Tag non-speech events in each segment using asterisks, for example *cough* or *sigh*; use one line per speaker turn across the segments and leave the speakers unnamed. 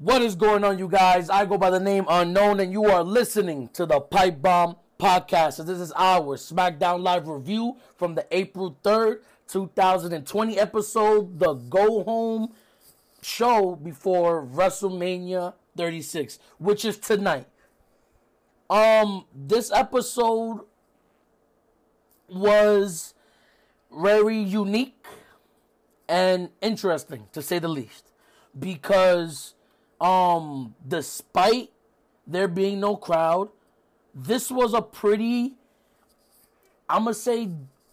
What is going on, you guys? I go by the name Unknown, and you are listening to the Pipe Bomb Podcast. So this is our SmackDown Live review from the April 3rd, 2020 episode, the Go Home show before WrestleMania 36, which is tonight. Um, this episode was very unique and interesting to say the least because um despite there being no crowd this was a pretty i'm gonna say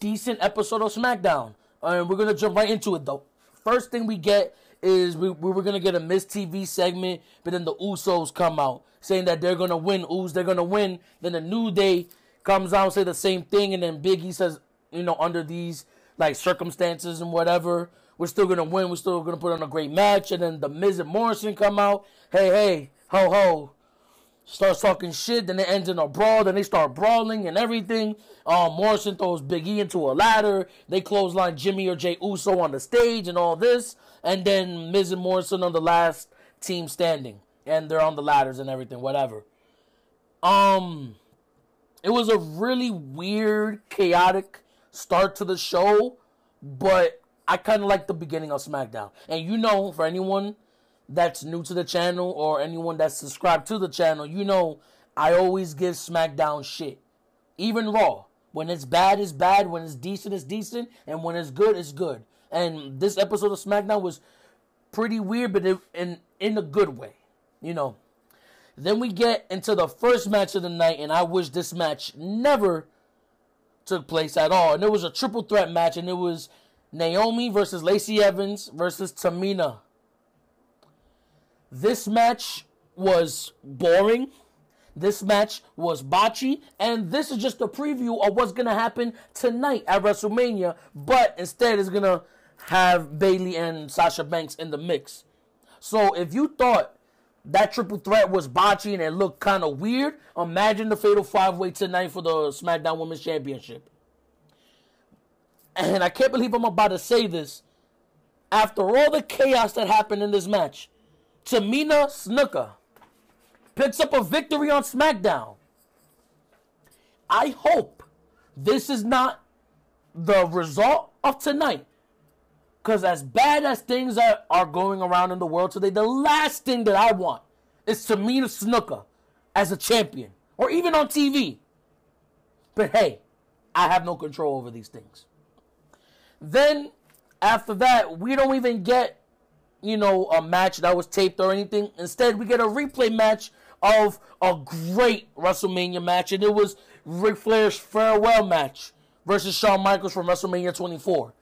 decent episode of smackdown. And we're gonna jump right into it though. First thing we get is we, we were gonna get a Miz TV segment but then the usos come out saying that they're gonna win. Us, they're gonna win. Then the new day comes out and say the same thing and then biggie says you know under these like circumstances and whatever we're still gonna win. We're still gonna put on a great match. And then the Miz and Morrison come out. Hey, hey, ho, ho. Starts talking shit. Then it ends in a brawl. Then they start brawling and everything. Um, Morrison throws Big E into a ladder. They clothesline Jimmy or Jay Uso on the stage and all this. And then Miz and Morrison on the last team standing. And they're on the ladders and everything, whatever. Um, it was a really weird, chaotic start to the show, but I kind of like the beginning of SmackDown. And you know, for anyone that's new to the channel or anyone that's subscribed to the channel, you know I always give SmackDown shit. Even Raw. When it's bad, it's bad. When it's decent, it's decent. And when it's good, it's good. And this episode of SmackDown was pretty weird, but it, in in a good way. You know. Then we get into the first match of the night, and I wish this match never took place at all. And it was a triple threat match, and it was Naomi versus Lacey Evans versus Tamina. This match was boring. This match was botchy. And this is just a preview of what's to happen tonight at WrestleMania. But instead, it's to have Bayley and Sasha Banks in the mix. So if you thought that triple threat was botchy and it looked kind of weird, imagine the Fatal Five Way tonight for the SmackDown Women's Championship. And I can't believe I'm about to say this. After all the chaos that happened in this match, Tamina Snuka picks up a victory on SmackDown. I hope this is not the result of tonight. Because as bad as things are, are going around in the world today, the last thing that I want is Tamina Snuka as a champion. Or even on TV. But hey, I have no control over these things. Then after that, we don't even get, you know, a match that was taped or anything. Instead, we get a replay match of a great WrestleMania match, and it was Ric Flair's farewell match versus Shawn Michaels from WrestleMania 24.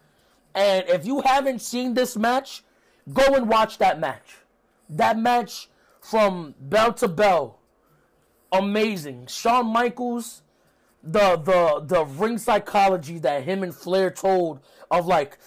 And if you haven't seen this match, go and watch that match. That match from bell to bell, amazing. Shawn Michaels the the the ring psychology that him and Flair told of like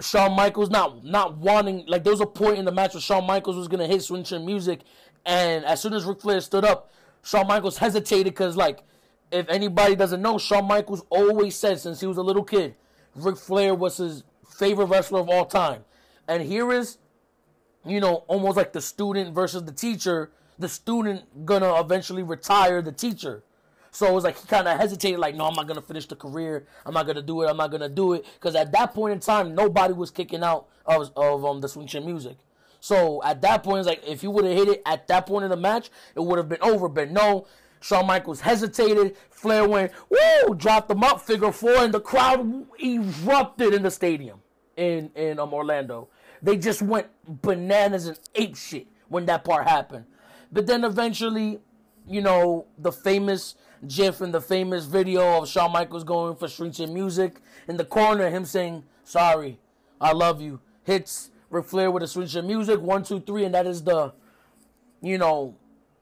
Shawn Michaels not not wanting like there was a point in the match where Shawn Michaels was gonna hit Sweet Chin Music, and as soon as Ric Flair stood up, Shawn Michaels hesitated because like if anybody doesn't know, Shawn Michaels always said since he was a little kid, Ric Flair was his favorite wrestler of all time, and here is, you know, almost like the student versus the teacher. The student gonna eventually retire the teacher so it was like he kind of hesitated, like, no, I'm not gonna finish the career. I'm not gonna do it. I'm not gonna do it because at that point in time, nobody was kicking out of of um the Sweet Chin Music. So at that point, it's like if you would have hit it at that point in the match, it would have been over. But no, Shawn Michaels hesitated. Flair went, woo, dropped them up, figure four, and the crowd erupted in the stadium in in um, Orlando. They just went bananas and ape shit when that part happened. But then eventually, you know, the famous GIF in the famous video of Shawn Michaels going for Sweet Chin Music in the corner, him saying, "Sorry, I love you." Hits Ric Flair with a of music, one, two, three, and that is the, you know,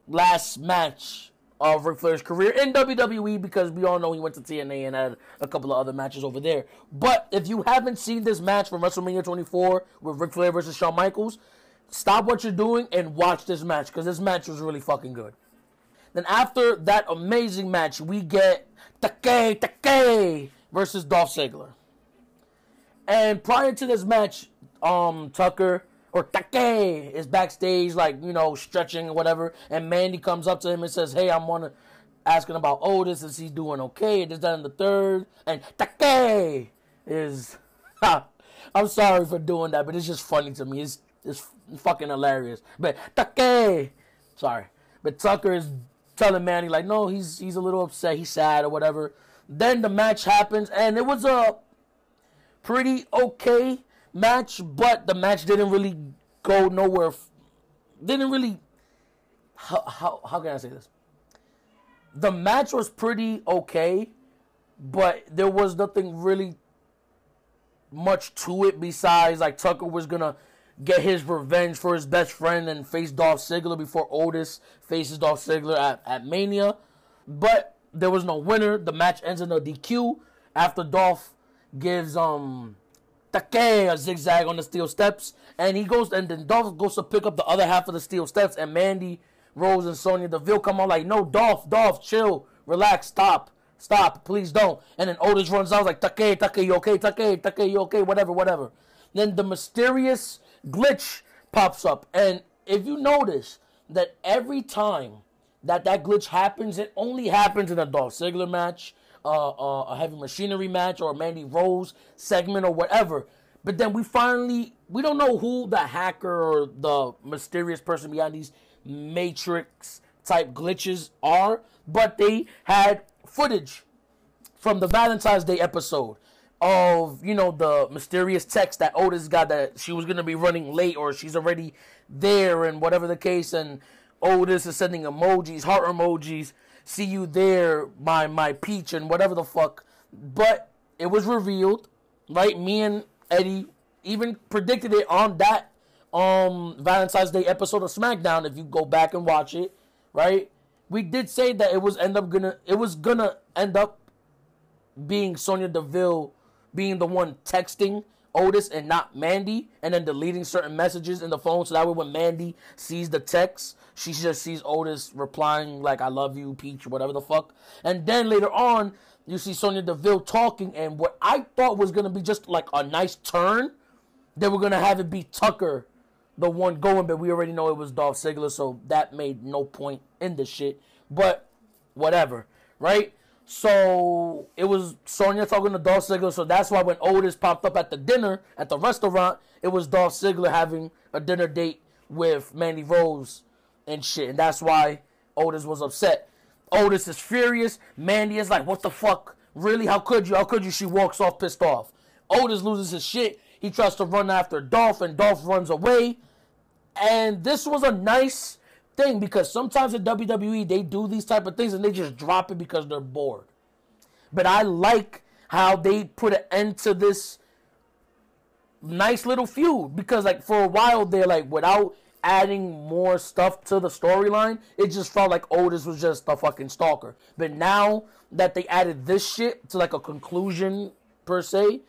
last match of Ric Flair's career in WWE because we all know he went to TNA and had a couple of other matches over there. But if you haven't seen this match from WrestleMania 24 with Ric Flair versus Shawn Michaels, stop what you're doing and watch this match because this match was really fucking good. Then after that amazing match, we get Takei Takei versus Dolph Ziggler. And prior to this match, um, Tucker or Take is backstage, like you know, stretching or whatever, and Mandy comes up to him and says, "Hey, I'm wanna asking about Otis, is he doing okay? This, that, and the third, and Take is." *laughs* I'm sorry for doing that, but it's just funny to me. It's it's fucking hilarious. But Take, sorry, but Tucker is telling Mandy like, no, he's he's a little upset, he's sad or whatever. Then the match happens, and it was a pretty okay match, but the match didn't really go nowhere. Didn't really. How, how, how can I say this? The match was pretty okay, but there was nothing really much to it besides like Tucker was gonna get his revenge for his best friend and face Dolph Ziggler before Otis faces Dolph Ziggler at, at Mania. But there was no winner. The match ends in a DQ after Dolph gives um Take a zigzag on the steel steps, and he goes and then Dolph goes to pick up the other half of the steel steps, and Mandy Rose and Sonya Deville come on like, no, Dolph, Dolph, chill, relax, stop, stop, please don't. And then Otis runs out like, Take, Take, you okay? Take, Take, you okay? Whatever, whatever. Then the mysterious glitch pops up, and if you notice that every time that that glitch happens, it only happens in a Dolph Ziggler match uh, uh, a heavy machinery match or a Mandy Rose segment or whatever. But then we finally we don't know who the hacker or the mysterious person behind these matrix type glitches are, but they had footage from the Valentine's Day episode of you know the mysterious text that Otis got that she was gonna be running late or she's already there and whatever the case and Otis is sending emojis, heart emojis see you there, my my peach and whatever the fuck. But it was revealed, right? Me and Eddie even predicted it on that um Valentine's Day episode of SmackDown. If you go back and watch it, right? We did say that it was end up gonna it was gonna end up being Sonya Deville being the one texting Otis and not Mandy, and then deleting certain messages in the phone so that way when Mandy sees the text, she just sees Otis replying like "I love you, Peach," or whatever the fuck. And then later on, you see Sonya Deville talking, and what I thought was gonna be just like a nice turn, they were gonna have it be Tucker, the one going, but we already know it was Dolph Ziggler, so that made no point in the shit. But whatever, right? So it was Sonya talking to Dolph Ziggler. So that's why when Otis popped up at the dinner at the restaurant, it was Dolph Ziggler having a dinner date with Mandy Rose and shit. And that's why Otis was upset. Otis is furious. Mandy is like, what the fuck? Really? How could you? How could you? She walks off pissed off. Otis loses his shit. He tries to run after Dolph, and Dolph runs away. And this was a nice thing because sometimes in WWE they do these type of things and they just drop it because they're bored. But I like how they put an end to this nice little feud because like for a while they're like without adding more stuff to the storyline, it just felt like Otis was just a fucking stalker. But now that they added this shit to like a conclusion per se,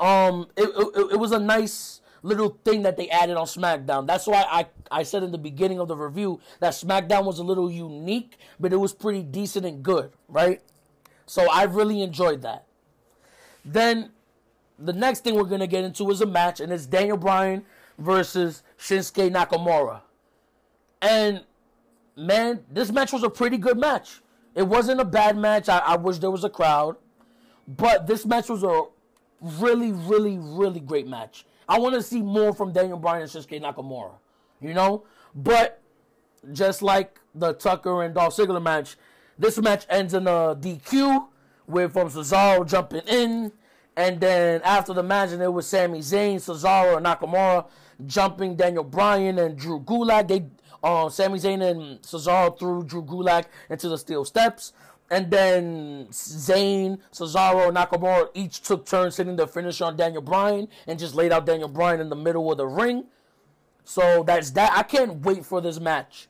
um, it, it, it was a nice little thing that they added on SmackDown. That's why I, I said in the beginning of the review that SmackDown was a little unique, but it was pretty decent and good, right? So I really enjoyed that. Then the next thing we're gonna get into is a match, and it's Daniel Bryan versus Shinsuke Nakamura. And man, this match was a pretty good match. It wasn't a bad match. I, I wish there was a crowd. But this match was a really, really, really great match. I want to see more from Daniel Bryan and Shinsuke Nakamura, you know. But just like the Tucker and Dolph Ziggler match, this match ends in a DQ with from um, Cesaro jumping in, and then after the match, and it was Sami Zayn, Cesaro, and Nakamura jumping Daniel Bryan and Drew Gulak. They, uh, Sami Zayn and Cesaro threw Drew Gulak into the steel steps. And then Zayn, Cesaro, Nakamura each took turns hitting the finish on Daniel Bryan and just laid out Daniel Bryan in the middle of the ring. So that's that. I can't wait for this match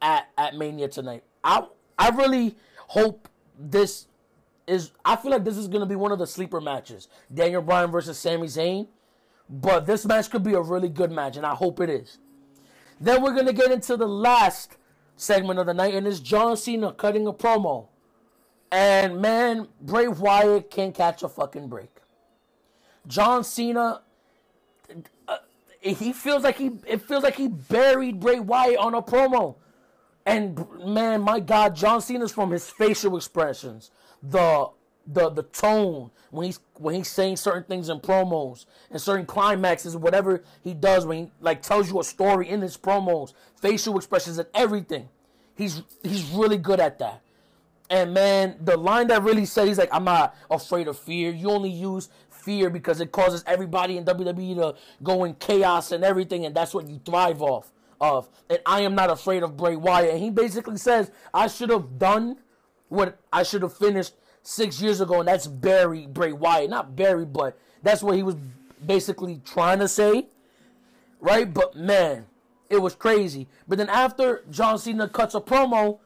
at, at Mania tonight. I I really hope this is. I feel like this is gonna be one of the sleeper matches. Daniel Bryan versus Sami Zayn. But this match could be a really good match, and I hope it is. Then we're gonna get into the last segment of the night, and it's John Cena cutting a promo and man, Bray Wyatt can't catch a fucking break. John Cena, uh, he feels like he it feels like he buried Bray Wyatt on a promo. And man, my God, John Cena's from his facial expressions, the the the tone when he's when he's saying certain things in promos and certain climaxes, whatever he does when he like tells you a story in his promos, facial expressions and everything. He's he's really good at that. And man, the line that really said he's like, I'm not afraid of fear. You only use fear because it causes everybody in WWE to go in chaos and everything, and that's what you thrive off of. And I am not afraid of Bray Wyatt. And he basically says, I should have done what I should have finished six years ago, and that's bury Bray Wyatt. Not bury, but that's what he was basically trying to say. Right? But man, it was crazy. But then after John Cena cuts a promo,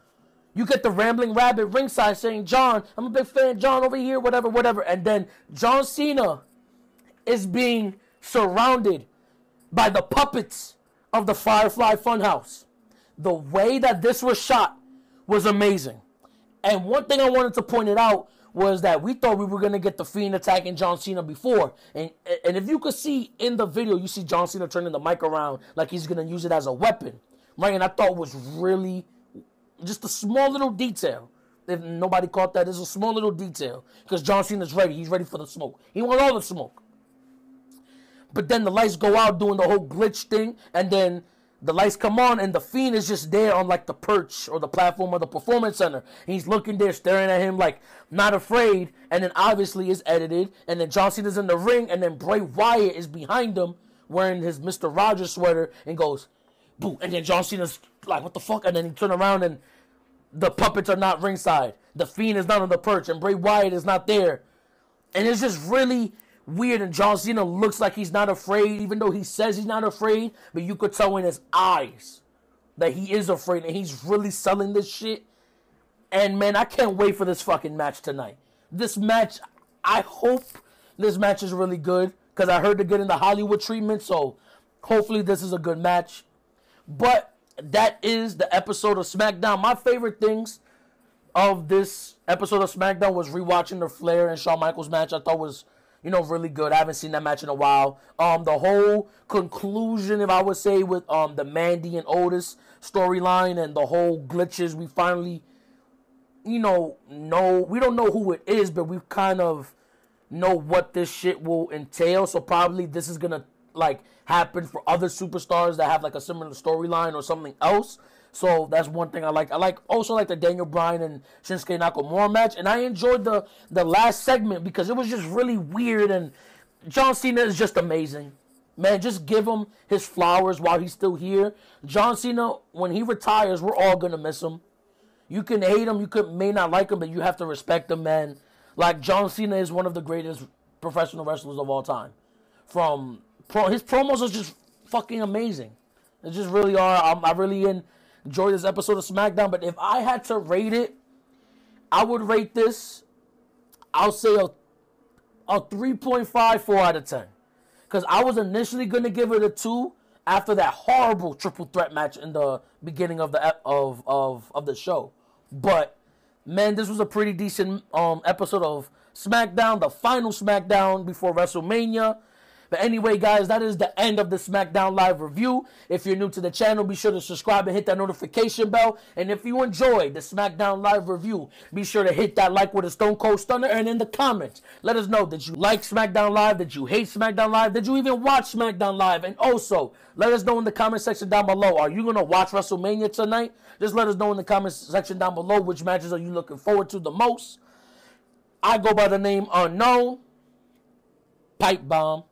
you get the rambling rabbit ringside saying, John, I'm a big fan, John over here, whatever, whatever. And then John Cena is being surrounded by the puppets of the Firefly Funhouse. The way that this was shot was amazing. And one thing I wanted to point it out was that we thought we were gonna get the Fiend attacking John Cena before, and and if you could see in the video, you see John Cena turning the mic around like he's gonna use it as a weapon, right? And I thought was really just a small little detail. If nobody caught that, it's a small little detail because John Cena's ready. He's ready for the smoke. He wants all the smoke. But then the lights go out doing the whole glitch thing, and then the lights come on, and the fiend is just there on like the perch or the platform of the performance center. He's looking there, staring at him like not afraid, and then obviously is edited, and then John Cena's in the ring, and then Bray Wyatt is behind him wearing his Mister Rogers sweater, and goes, "Boo!" And then John Cena's like, "What the fuck?" And then he turn around, and the puppets are not ringside. The fiend is not on the perch, and Bray Wyatt is not there, and it's just really weird and John Cena looks like he's not afraid, even though he says he's not afraid, but you could tell in his eyes that he is afraid and he's really selling this shit. And man, I can't wait for this fucking match tonight. This match, I hope this match is really good because I heard they're getting the Hollywood treatment, so hopefully this is a good match. But that is the episode of SmackDown. My favorite things of this episode of SmackDown was rewatching the Flair and Shawn Michaels match. I thought was you know, really good. I haven't seen that match in a while. Um, the whole conclusion, if I would say, with um the Mandy and Otis storyline and the whole glitches, we finally, you know, know we don't know who it is, but we kind of know what this shit will entail. So probably this is gonna like happen for other superstars that have like a similar storyline or something else. So that's one thing I like. I like also like the Daniel Bryan and Shinsuke Nakamura match, and I enjoyed the the last segment because it was just really weird. And John Cena is just amazing, man. Just give him his flowers while he's still here. John Cena, when he retires, we're all gonna miss him. You can hate him, you could may not like him, but you have to respect him, man. Like John Cena is one of the greatest professional wrestlers of all time. From pro, his promos are just fucking amazing. They just really are. I'm, I really enjoy this episode of SmackDown. But if I had to rate it, I would rate this, I'll say a, a 3.5, 4 out of 10. Because I was initially going to give it a 2 after that horrible triple threat match in the beginning of the of of, of the show. But man, this was a pretty decent um, episode of SmackDown, the final SmackDown before WrestleMania. But anyway, guys, that is the end of the SmackDown Live review. If you're new to the channel, be sure to subscribe and hit that notification bell. And if you enjoyed the SmackDown Live review, be sure to hit that like with a Stone Cold Stunner. And in the comments, let us know that you like SmackDown Live, that you hate SmackDown Live, that you even watch SmackDown Live. And also, let us know in the comment section down below. Are you going to watch WrestleMania tonight? Just let us know in the comment section down below which matches are you looking forward to the most. I go by the name Unknown. Pipe Bomb.